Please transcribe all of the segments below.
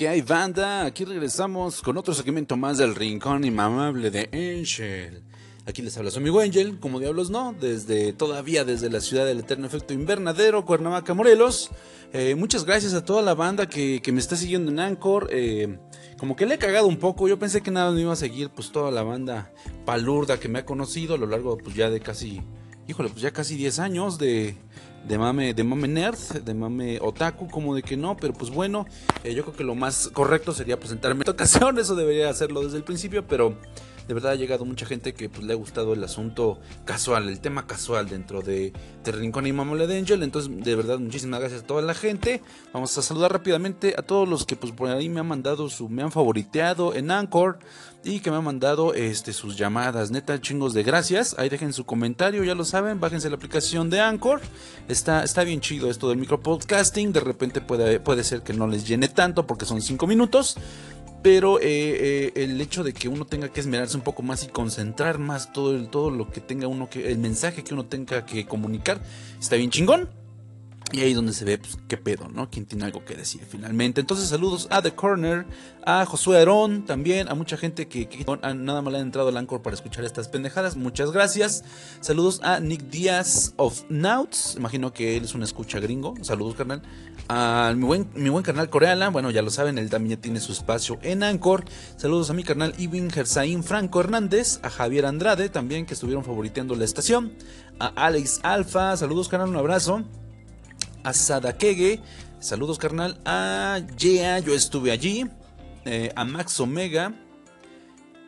¿Qué hay, banda? Aquí regresamos con otro segmento más del Rincón Inmamable de Angel. Aquí les habla su amigo Angel, como diablos no, desde todavía desde la ciudad del eterno efecto invernadero, Cuernavaca, Morelos. Eh, muchas gracias a toda la banda que, me está siguiendo en Anchor. Eh, como que le he cagado un poco, yo pensé que nada me iba a seguir pues toda la banda palurda que me ha conocido a lo largo pues ya de casi, híjole, pues ya casi 10 años de, de mame, de mame nerd, de mame otaku, como de que no, pero pues bueno, eh, yo creo que lo más correcto sería presentarme en ocasión, eso debería hacerlo desde el principio, pero de verdad ha llegado mucha gente que pues, le ha gustado el asunto casual, el tema casual dentro de, de Rincón y Mamole de Angel. Entonces, de verdad, muchísimas gracias a toda la gente. Vamos a saludar rápidamente a todos los que pues por ahí me han mandado su, me han favoriteado en Anchor y que me han mandado este, sus llamadas. Neta, chingos de gracias. Ahí dejen su comentario, ya lo saben. Bájense la aplicación de Anchor. Está, está bien chido esto del micropodcasting. De repente puede, puede ser que no les llene tanto porque son 5 minutos pero eh, eh, el hecho de que uno tenga que esmerarse un poco más y concentrar más todo el, todo lo que tenga uno que el mensaje que uno tenga que comunicar está bien chingón y ahí donde se ve, pues, qué pedo, ¿no? ¿Quién tiene algo que decir finalmente? Entonces, saludos a The Corner, a Josué Arón, también a mucha gente que, nada más le han entrado al Anchor para escuchar estas pendejadas. Muchas gracias. Saludos a Nick Díaz of Nauts. Imagino que él es un escucha gringo. Saludos, carnal. A mi buen, mi buen carnal Coreala. Bueno, ya lo saben, él también ya tiene su espacio en Anchor. Saludos a mi carnal Ibn Gersaín Franco Hernández. A Javier Andrade, también que estuvieron favoriteando la estación. A Alex Alfa. Saludos, carnal. Un abrazo a Sadakege, saludos carnal, a Yea, yo estuve allí, eh, a Max Omega,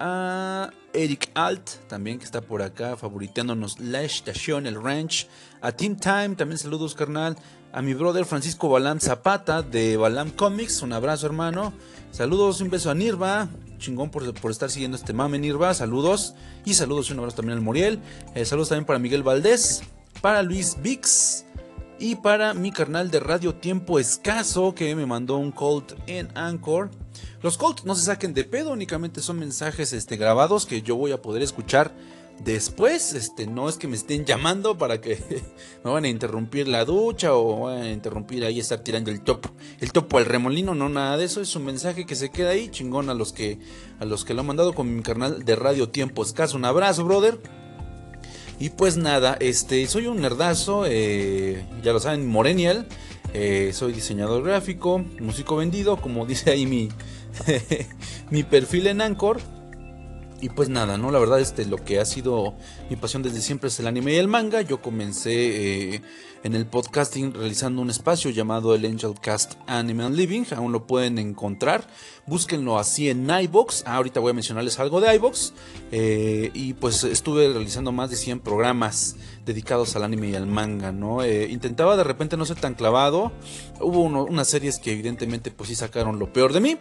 a Eric Alt, también que está por acá favoriteándonos la estación, el ranch, a Team Time, también saludos carnal, a mi brother Francisco Balam Zapata de Balam Comics, un abrazo hermano, saludos, un beso a Nirva, chingón por, por, estar siguiendo este mame Nirva, saludos. Y saludos y un abrazo también al Muriel, eh, saludos también para Miguel Valdés, para Luis Vix, y para mi carnal de Radio Tiempo Escaso que me mandó un Colt en Anchor. Los Colt no se saquen de pedo, únicamente son mensajes este, grabados que yo voy a poder escuchar después. Este, no es que me estén llamando para que me van a interrumpir la ducha o van a interrumpir ahí estar tirando el topo, el topo al remolino, no nada de eso. Es un mensaje que se queda ahí, chingón a los que a los que lo han mandado con mi carnal de Radio Tiempo Escaso. Un abrazo, brother. Y pues nada, este, soy un nerdazo, eh, ya lo saben, Morenial. Eh, soy diseñador gráfico, músico vendido, como dice ahí mi, mi perfil en Anchor. Y pues nada, ¿no? La verdad, este, lo que ha sido mi pasión desde siempre es el anime y el manga. Yo comencé eh, en el podcasting realizando un espacio llamado el Angel Cast Anime Living. Aún lo pueden encontrar. Búsquenlo así en iBox. Ah, ahorita voy a mencionarles algo de iBox. Eh, y pues estuve realizando más de 100 programas dedicados al anime y al manga, ¿no? Eh, intentaba de repente no ser tan clavado. Hubo unas series que evidentemente pues sí sacaron lo peor de mí.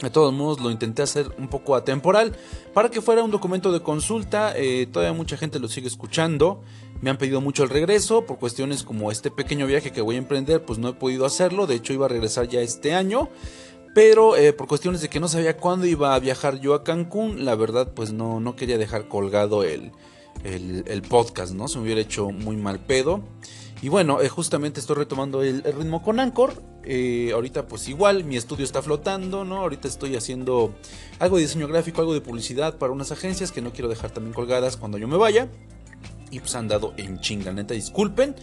De todos modos, lo intenté hacer un poco atemporal para que fuera un documento de consulta. Eh, todavía mucha gente lo sigue escuchando. Me han pedido mucho el regreso por cuestiones como este pequeño viaje que voy a emprender, pues no he podido hacerlo. De hecho, iba a regresar ya este año. Pero eh, por cuestiones de que no sabía cuándo iba a viajar yo a Cancún, la verdad, pues no, no quería dejar colgado el, el podcast, ¿no? Se me hubiera hecho muy mal pedo. Y bueno, eh, justamente estoy retomando el, ritmo con Anchor. Eh, ahorita pues igual, mi estudio está flotando, ¿no? Ahorita estoy haciendo algo de diseño gráfico, algo de publicidad para unas agencias que no quiero dejar también colgadas cuando yo me vaya. Y pues han dado en chinga, neta, disculpen.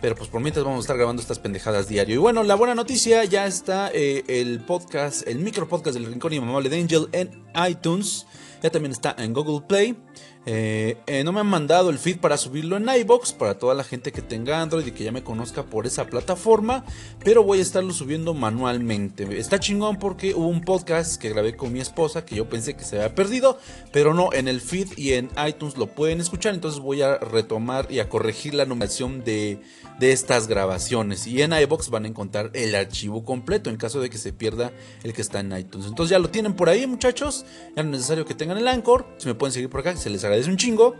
Pero pues por mientras vamos a estar grabando estas pendejadas diario. Y bueno, la buena noticia, ya está eh, el podcast, el micro podcast del Rincón y Mamable de Angel en iTunes. Ya también está en Google Play. Eh, eh, no me han mandado el feed para subirlo en iBox para toda la gente que tenga Android y que ya me conozca por esa plataforma, pero voy a estarlo subiendo manualmente. Está chingón porque hubo un podcast que grabé con mi esposa que yo pensé que se había perdido, pero no, en el feed y en iTunes lo pueden escuchar, entonces voy a retomar y a corregir la numeración de, de estas grabaciones y en iBox van a encontrar el archivo completo en caso de que se pierda el que está en iTunes. Entonces ya lo tienen por ahí, muchachos, ya no es necesario que tengan el Anchor, si me pueden seguir por acá, se les agradece un chingo.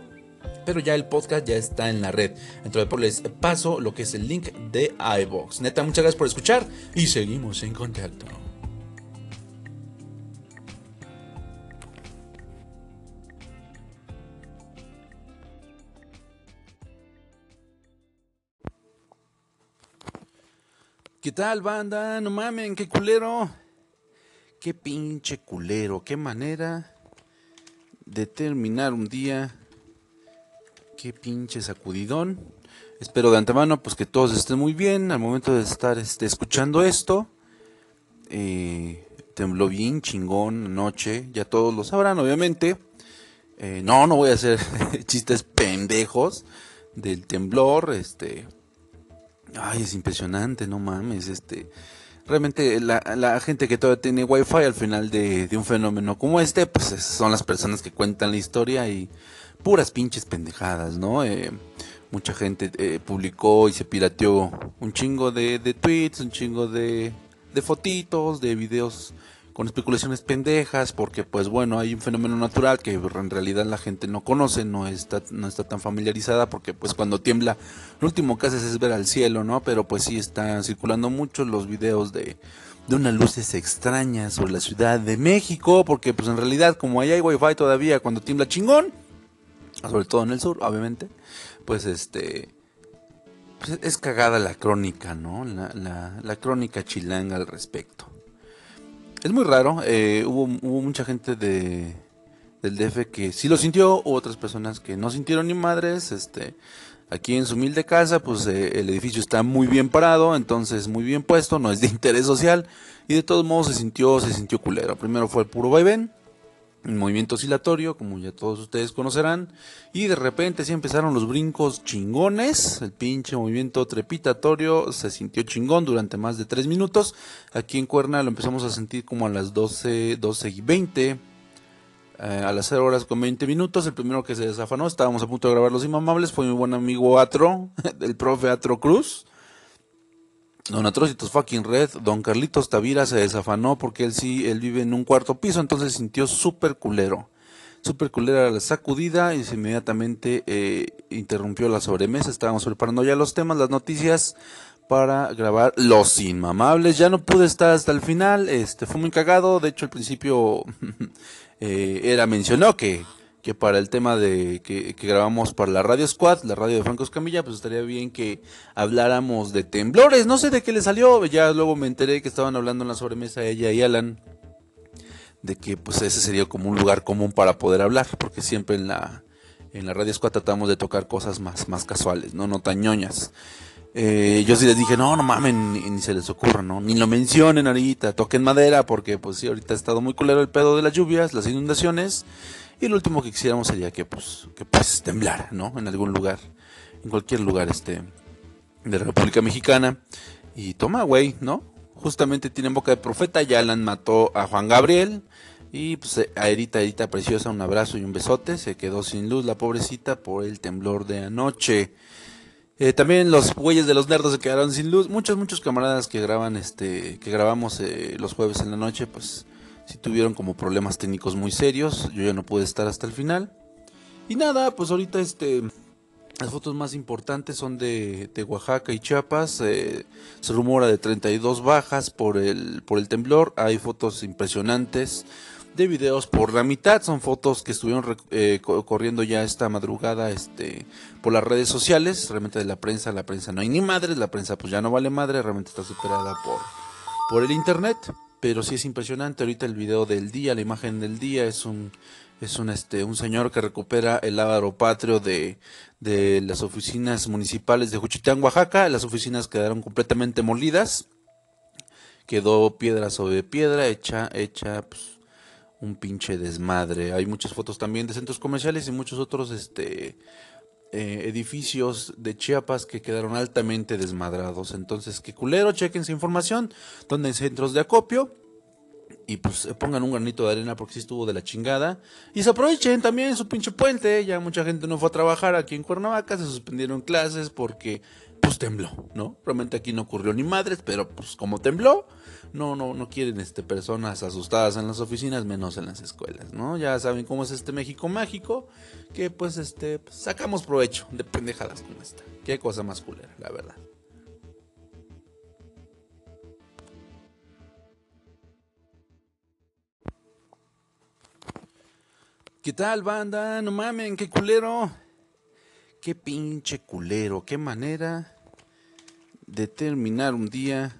Pero ya el podcast ya está en la red. Entonces les paso lo que es el link de iBox. Neta, muchas gracias por escuchar y seguimos en contacto. ¿Qué tal, banda? No mamen, qué culero. Qué pinche culero, qué manera de terminar un día. Qué pinche sacudidón. Espero de antemano pues que todos estén muy bien al momento de estar este, escuchando esto. Eh, tembló bien chingón anoche, ya todos lo sabrán obviamente. Eh, no, no voy a hacer chistes pendejos del temblor, este... Ay, es impresionante, no mames, este realmente la, gente que todavía tiene wifi al final de, un fenómeno como este, pues son las personas que cuentan la historia y puras pinches pendejadas, ¿no? Eh, mucha gente eh, publicó y se pirateó un chingo de, de tweets, un chingo de, de fotitos, de videos con especulaciones pendejas, porque pues bueno, hay un fenómeno natural que en realidad la gente no conoce, no está, no está tan familiarizada, porque pues cuando tiembla, lo último que haces es ver al cielo, ¿no? Pero pues sí están circulando mucho los videos de, de unas luces extrañas sobre la Ciudad de México, porque pues en realidad como ahí hay wifi todavía cuando tiembla chingón, sobre todo en el sur, obviamente, pues este... Pues es cagada la crónica, ¿no? La, la, la crónica chilanga al respecto. Es muy raro. Eh, hubo, hubo mucha gente de, del DF que sí lo sintió, hubo otras personas que no sintieron ni madres. Este, aquí en su humilde casa, pues eh, el edificio está muy bien parado, entonces muy bien puesto, no es de interés social y de todos modos se sintió, se sintió culero. Primero fue el puro vaivén un movimiento oscilatorio, como ya todos ustedes conocerán, y de repente sí empezaron los brincos chingones, el pinche movimiento trepitatorio se sintió chingón durante más de 3 minutos, aquí en Cuerna lo empezamos a sentir como a las 12, 12 y 20, eh, a las 0 horas con 20 minutos, el primero que se desafanó, estábamos a punto de grabar Los Inmamables, fue mi buen amigo Atro, el profe Atro Cruz, Don Atrocitos fucking red, don Carlitos Tavira se desafanó porque él sí, él vive en un cuarto piso, entonces se sintió súper culero. Súper culera la sacudida y inmediatamente eh, interrumpió la sobremesa. Estábamos preparando ya los temas, las noticias para grabar Los Inmamables. Ya no pude estar hasta el final, este fue muy cagado. De hecho, al principio eh, era mencionó que que para el tema de que, grabamos para la Radio Squad, la radio de Franco Escamilla, pues estaría bien que habláramos de temblores. No sé de qué le salió, ya luego me enteré que estaban hablando en la sobremesa ella y Alan de que pues ese sería como un lugar común para poder hablar, porque siempre en la en la Radio Squad tratamos de tocar cosas más más casuales, no no tañoñas. Eh, yo sí les dije, no, no mamen, ni, se les ocurra, ¿no? Ni lo mencionen ahorita, toquen madera, porque pues sí, ahorita ha estado muy culero el pedo de las lluvias, las inundaciones, y lo último que quisiéramos sería que pues, que pues temblara, ¿no? En algún lugar, en cualquier lugar este de la República Mexicana. Y toma, güey, ¿no? Justamente tienen boca de profeta, ya Alan mató a Juan Gabriel. Y pues a Erita, Erita preciosa, un abrazo y un besote. Se quedó sin luz la pobrecita por el temblor de anoche. Eh, también los güeyes de los nerdos se quedaron sin luz. Muchos, muchos camaradas que graban, este, que grabamos eh, los jueves en la noche, pues si tuvieron como problemas técnicos muy serios. Yo ya no pude estar hasta el final. Y nada, pues ahorita este las fotos más importantes son de, Oaxaca y Chiapas. Eh, se rumora de 32 bajas por el, por el temblor. Hay fotos impresionantes de videos por la mitad. Son fotos que estuvieron eh, corriendo ya esta madrugada este, por las redes sociales. Realmente de la prensa, la prensa no hay ni madres. La prensa pues ya no vale madre. Realmente está superada por, por el internet pero sí es impresionante. Ahorita el video del día, la imagen del día es un es un este un señor que recupera el ávaro patrio de, de las oficinas municipales de Juchitán, Oaxaca. Las oficinas quedaron completamente molidas. Quedó piedra sobre piedra, hecha, hecha pues, un pinche desmadre. Hay muchas fotos también de centros comerciales y muchos otros este eh, edificios de Chiapas que quedaron altamente desmadrados. Entonces, que culero, chequen esa información, donde hay centros de acopio. Y pues eh, pongan un granito de arena porque si estuvo de la chingada. Y se aprovechen también su pinche puente. Ya mucha gente no fue a trabajar aquí en Cuernavaca. Se suspendieron clases porque pues tembló, ¿no? Realmente aquí no ocurrió ni madres, pero pues como tembló, no, no, no quieren este, personas asustadas en las oficinas, menos en las escuelas, ¿no? Ya saben cómo es este México mágico, que pues este, sacamos provecho de pendejadas como esta. Qué cosa más culera, la verdad. ¿Qué tal, banda? No mamen, qué culero. Qué pinche culero, qué manera de terminar un día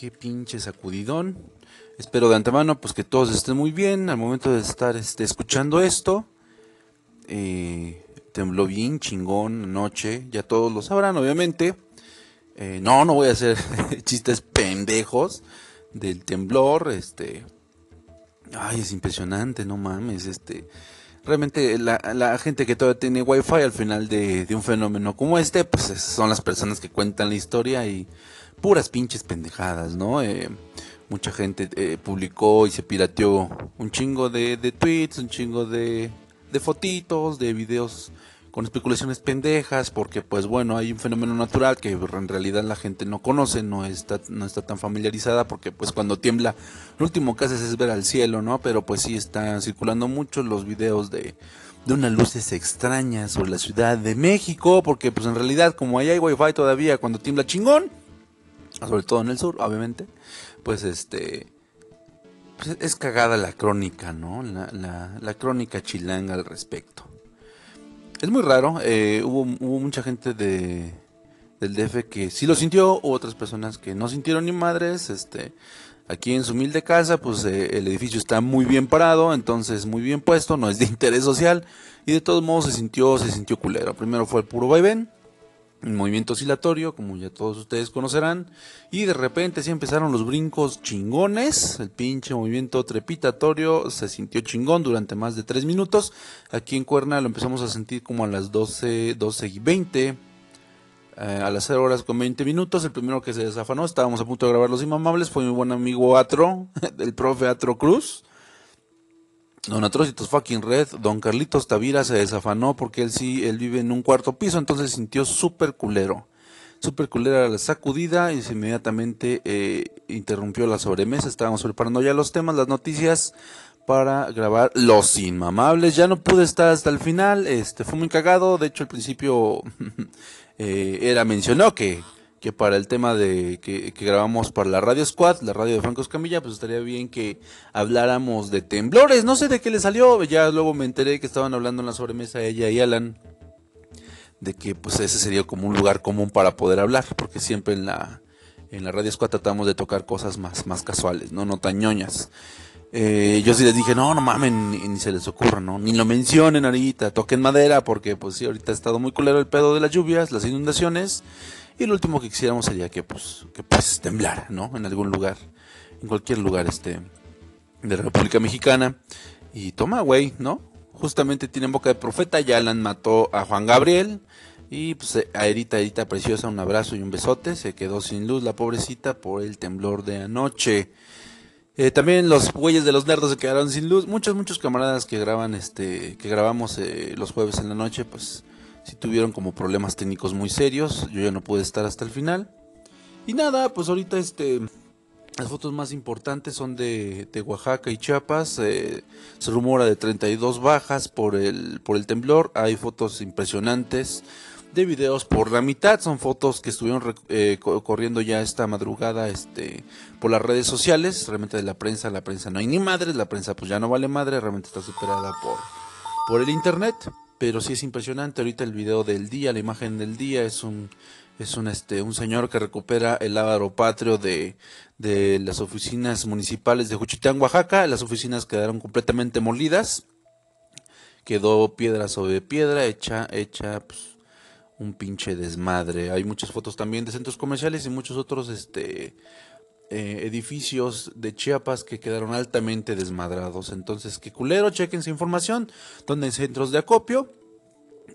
Qué pinche sacudidón. Espero de antemano pues que todos estén muy bien al momento de estar este, escuchando esto. Eh, tembló bien chingón anoche, ya todos lo sabrán obviamente. Eh, no, no voy a hacer chistes pendejos del temblor, este... Ay, es impresionante, no mames, este realmente la, gente que todavía tiene wifi al final de, un fenómeno como este, pues son las personas que cuentan la historia y puras pinches pendejadas, ¿no? Eh, mucha gente eh, publicó y se pirateó un chingo de, de tweets, un chingo de, de fotitos, de videos con especulaciones pendejas, porque pues bueno, hay un fenómeno natural que en realidad la gente no conoce, no está, no está tan familiarizada, porque pues cuando tiembla, lo último que haces es ver al cielo, ¿no? Pero pues sí están circulando mucho los videos de, de unas luces extrañas sobre la Ciudad de México, porque pues en realidad como ahí hay wifi todavía cuando tiembla chingón, sobre todo en el sur, obviamente, pues este... Pues es cagada la crónica, ¿no? La, la, crónica chilanga al respecto. Es muy raro. Eh, hubo, hubo mucha gente de, del DF que sí lo sintió, hubo otras personas que no sintieron ni madres. Este, aquí en su humilde casa, pues eh, el edificio está muy bien parado, entonces muy bien puesto, no es de interés social y de todos modos se sintió, se sintió culero. Primero fue el puro vaivén movimiento oscilatorio, como ya todos ustedes conocerán, y de repente sí empezaron los brincos chingones, el pinche movimiento trepitatorio se sintió chingón durante más de 3 minutos, aquí en Cuerna lo empezamos a sentir como a las 12, 12 y 20, eh, a las 0 horas con 20 minutos, el primero que se desafanó, estábamos a punto de grabar Los Inmamables, fue mi buen amigo Atro, el profe Atro Cruz, Don Atrocitos fucking red, don Carlitos Tavira se desafanó porque él sí, él vive en un cuarto piso, entonces sintió súper culero. Súper culera la sacudida y se inmediatamente eh, interrumpió la sobremesa. Estábamos preparando ya los temas, las noticias para grabar Los Inmamables. Ya no pude estar hasta el final, este fue muy cagado. De hecho, al principio eh, era mencionó que que para el tema de que, grabamos para la Radio Squad, la radio de Franco Escamilla, pues estaría bien que habláramos de temblores. No sé de qué le salió, ya luego me enteré que estaban hablando en la sobremesa ella y Alan de que pues ese sería como un lugar común para poder hablar, porque siempre en la en la Radio Squad tratamos de tocar cosas más más casuales, no no tan ñoñas. Eh, yo sí les dije, no, no mamen, ni, se les ocurra, ¿no? Ni lo mencionen ahorita, toquen madera, porque pues sí, ahorita ha estado muy culero el pedo de las lluvias, las inundaciones, y lo último que quisiéramos sería que pues, que pues temblara, ¿no? En algún lugar, en cualquier lugar este de la República Mexicana. Y toma, güey, ¿no? Justamente tienen boca de profeta, ya Alan mató a Juan Gabriel. Y pues a Erita, Erita preciosa, un abrazo y un besote. Se quedó sin luz la pobrecita por el temblor de anoche. Eh, también los güeyes de los nerdos se quedaron sin luz. Muchos, muchos camaradas que graban, este, que grabamos eh, los jueves en la noche, pues si tuvieron como problemas técnicos muy serios. Yo ya no pude estar hasta el final. Y nada, pues ahorita este las fotos más importantes son de, Oaxaca y Chiapas. Eh, se rumora de 32 bajas por el, por el temblor. Hay fotos impresionantes de videos por la mitad. Son fotos que estuvieron eh, corriendo ya esta madrugada este, por las redes sociales. Realmente de la prensa, la prensa no hay ni madres. La prensa pues ya no vale madre. Realmente está superada por, por el internet pero sí es impresionante. Ahorita el video del día, la imagen del día es un es un este un señor que recupera el ávaro patrio de, de las oficinas municipales de Juchitán, Oaxaca. Las oficinas quedaron completamente molidas. Quedó piedra sobre piedra, hecha, hecha pues, un pinche desmadre. Hay muchas fotos también de centros comerciales y muchos otros este eh, edificios de Chiapas que quedaron altamente desmadrados. Entonces, que culero, chequen esa información, donde hay centros de acopio.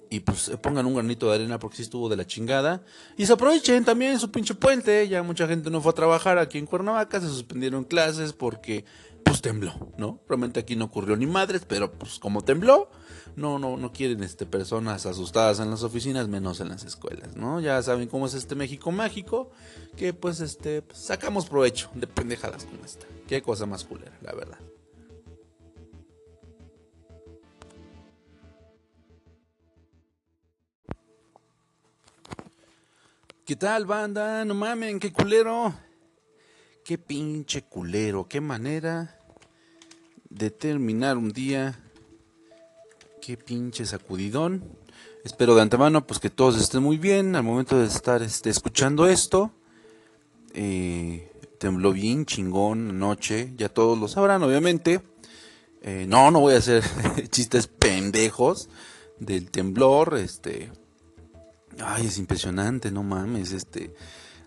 Y pues eh, pongan un granito de arena porque si estuvo de la chingada. Y se aprovechen también su pinche puente. Ya mucha gente no fue a trabajar aquí en Cuernavaca. Se suspendieron clases porque pues tembló, ¿no? Realmente aquí no ocurrió ni madres, pero pues como tembló, no, no, no quieren este, personas asustadas en las oficinas, menos en las escuelas, ¿no? Ya saben cómo es este México mágico, que pues este, sacamos provecho de pendejadas como esta. Qué cosa más culera, la verdad. ¿Qué tal, banda? No mamen, qué culero. Qué pinche culero, qué manera de terminar un día. Qué pinche sacudidón. Espero de antemano pues que todos estén muy bien al momento de estar este, escuchando esto. Eh, tembló bien chingón anoche, ya todos lo sabrán, obviamente. Eh, no, no voy a hacer chistes pendejos del temblor, este... Ay, es impresionante, no mames, este...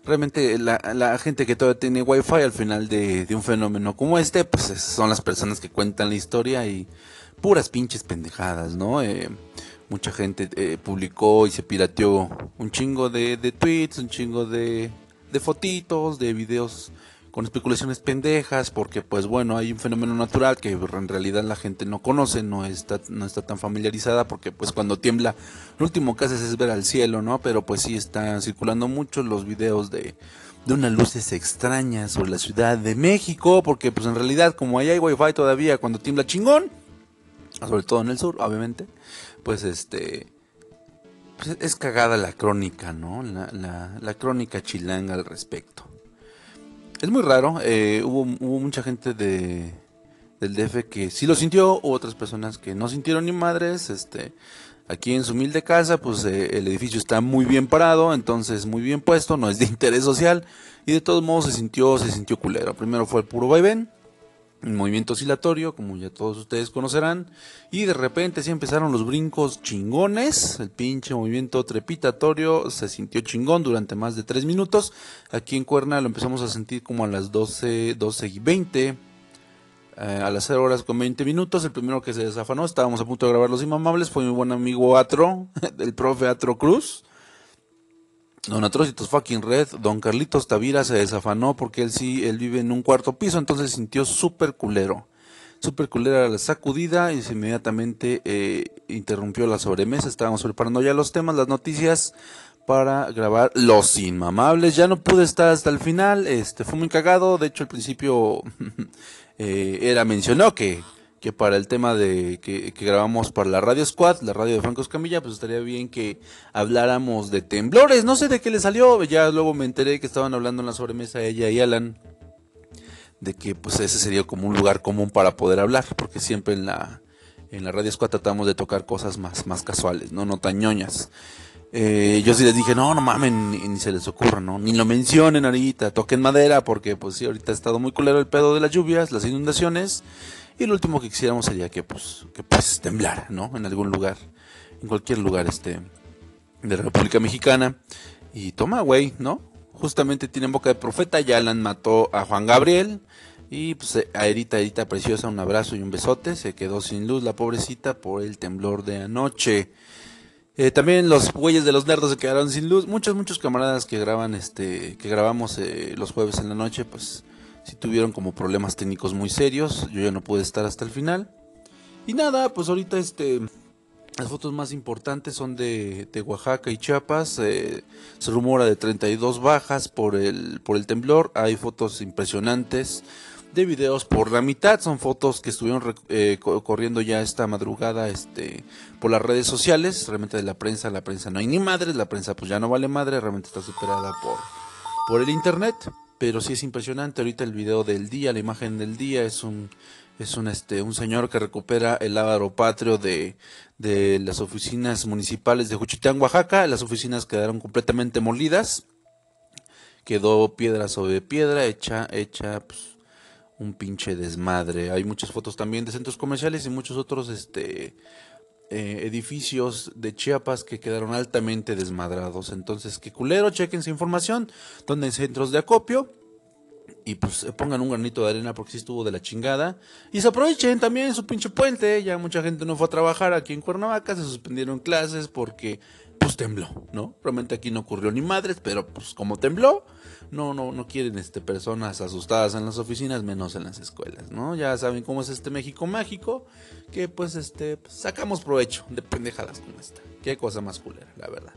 Realmente la, gente que todavía tiene wifi al final de, un fenómeno como este, pues son las personas que cuentan la historia y puras pinches pendejadas, ¿no? Eh, mucha gente eh, publicó y se pirateó un chingo de, de tweets, un chingo de, de fotitos, de videos con especulaciones pendejas, porque pues bueno, hay un fenómeno natural que en realidad la gente no conoce, no está, no está tan familiarizada, porque pues cuando tiembla, lo último que haces es ver al cielo, ¿no? Pero pues sí están circulando mucho los videos de, de unas luces extrañas sobre la Ciudad de México, porque pues en realidad como ahí hay wifi todavía cuando tiembla chingón, sobre todo en el sur, obviamente, pues este... Pues es cagada la crónica, ¿no? La, la, crónica chilanga al respecto. Es muy raro. Eh, hubo, hubo mucha gente de, del DF que sí lo sintió, hubo otras personas que no sintieron ni madres. Este, aquí en su humilde casa, pues eh, el edificio está muy bien parado, entonces muy bien puesto, no es de interés social y de todos modos se sintió, se sintió culero. Primero fue el puro vaivén, movimiento oscilatorio, como ya todos ustedes conocerán, y de repente sí empezaron los brincos chingones, el pinche movimiento trepitatorio se sintió chingón durante más de 3 minutos, aquí en Cuerna lo empezamos a sentir como a las 12, 12 y 20, eh, a las 0 horas con 20 minutos, el primero que se desafanó, estábamos a punto de grabar Los Inmamables, fue mi buen amigo Atro, el profe Atro Cruz, Don Atrocitos fucking red, don Carlitos Tavira se desafanó porque él sí, él vive en un cuarto piso, entonces sintió súper culero. Súper culera la sacudida y se inmediatamente eh, interrumpió la sobremesa. Estábamos preparando ya los temas, las noticias para grabar Los Inmamables. Ya no pude estar hasta el final, este fue muy cagado. De hecho, al principio eh, era mencionó que que para el tema de que, grabamos para la Radio Squad, la radio de Franco Escamilla, pues estaría bien que habláramos de temblores. No sé de qué le salió, ya luego me enteré que estaban hablando en la sobremesa ella y Alan de que pues ese sería como un lugar común para poder hablar, porque siempre en la en la Radio Squad tratamos de tocar cosas más más casuales, no no tan ñoñas. Eh, yo sí les dije, no, no mamen, ni, ni, se les ocurra, ¿no? Ni lo mencionen ahorita, toquen madera, porque pues sí, ahorita ha estado muy culero el pedo de las lluvias, las inundaciones, y lo último que quisiéramos sería que pues, que pues temblar, ¿no? En algún lugar, en cualquier lugar este de la República Mexicana. Y toma, güey, ¿no? Justamente tienen boca de profeta, ya Alan mató a Juan Gabriel. Y pues a Erita, Erita preciosa, un abrazo y un besote. Se quedó sin luz la pobrecita por el temblor de anoche. Eh, también los güeyes de los nerdos se quedaron sin luz. Muchos, muchos camaradas que graban, este, que grabamos eh, los jueves en la noche, pues si tuvieron como problemas técnicos muy serios. Yo ya no pude estar hasta el final. Y nada, pues ahorita este las fotos más importantes son de, Oaxaca y Chiapas. Eh, se rumora de 32 bajas por el, por el temblor. Hay fotos impresionantes de videos por la mitad. Son fotos que estuvieron eh, corriendo ya esta madrugada este, por las redes sociales. Realmente de la prensa, la prensa no hay ni madres. La prensa pues ya no vale madre. Realmente está superada por, por el internet pero sí es impresionante ahorita el video del día, la imagen del día es un es un este un señor que recupera el ávaro patrio de, de las oficinas municipales de Juchitán, Oaxaca, las oficinas quedaron completamente molidas. Quedó piedra sobre piedra, hecha hecha pues, un pinche desmadre. Hay muchas fotos también de centros comerciales y muchos otros este eh, edificios de Chiapas que quedaron altamente desmadrados. Entonces, que culero, chequen esa información, donde hay centros de acopio. Y pues eh, pongan un granito de arena porque si estuvo de la chingada. Y se aprovechen también su pinche puente. Ya mucha gente no fue a trabajar aquí en Cuernavaca. Se suspendieron clases porque pues tembló, ¿no? Realmente aquí no ocurrió ni madres, pero pues como tembló, no, no, no quieren este, personas asustadas en las oficinas, menos en las escuelas, ¿no? Ya saben cómo es este México mágico, que pues este, sacamos provecho de pendejadas como esta. Qué cosa más culera, la verdad.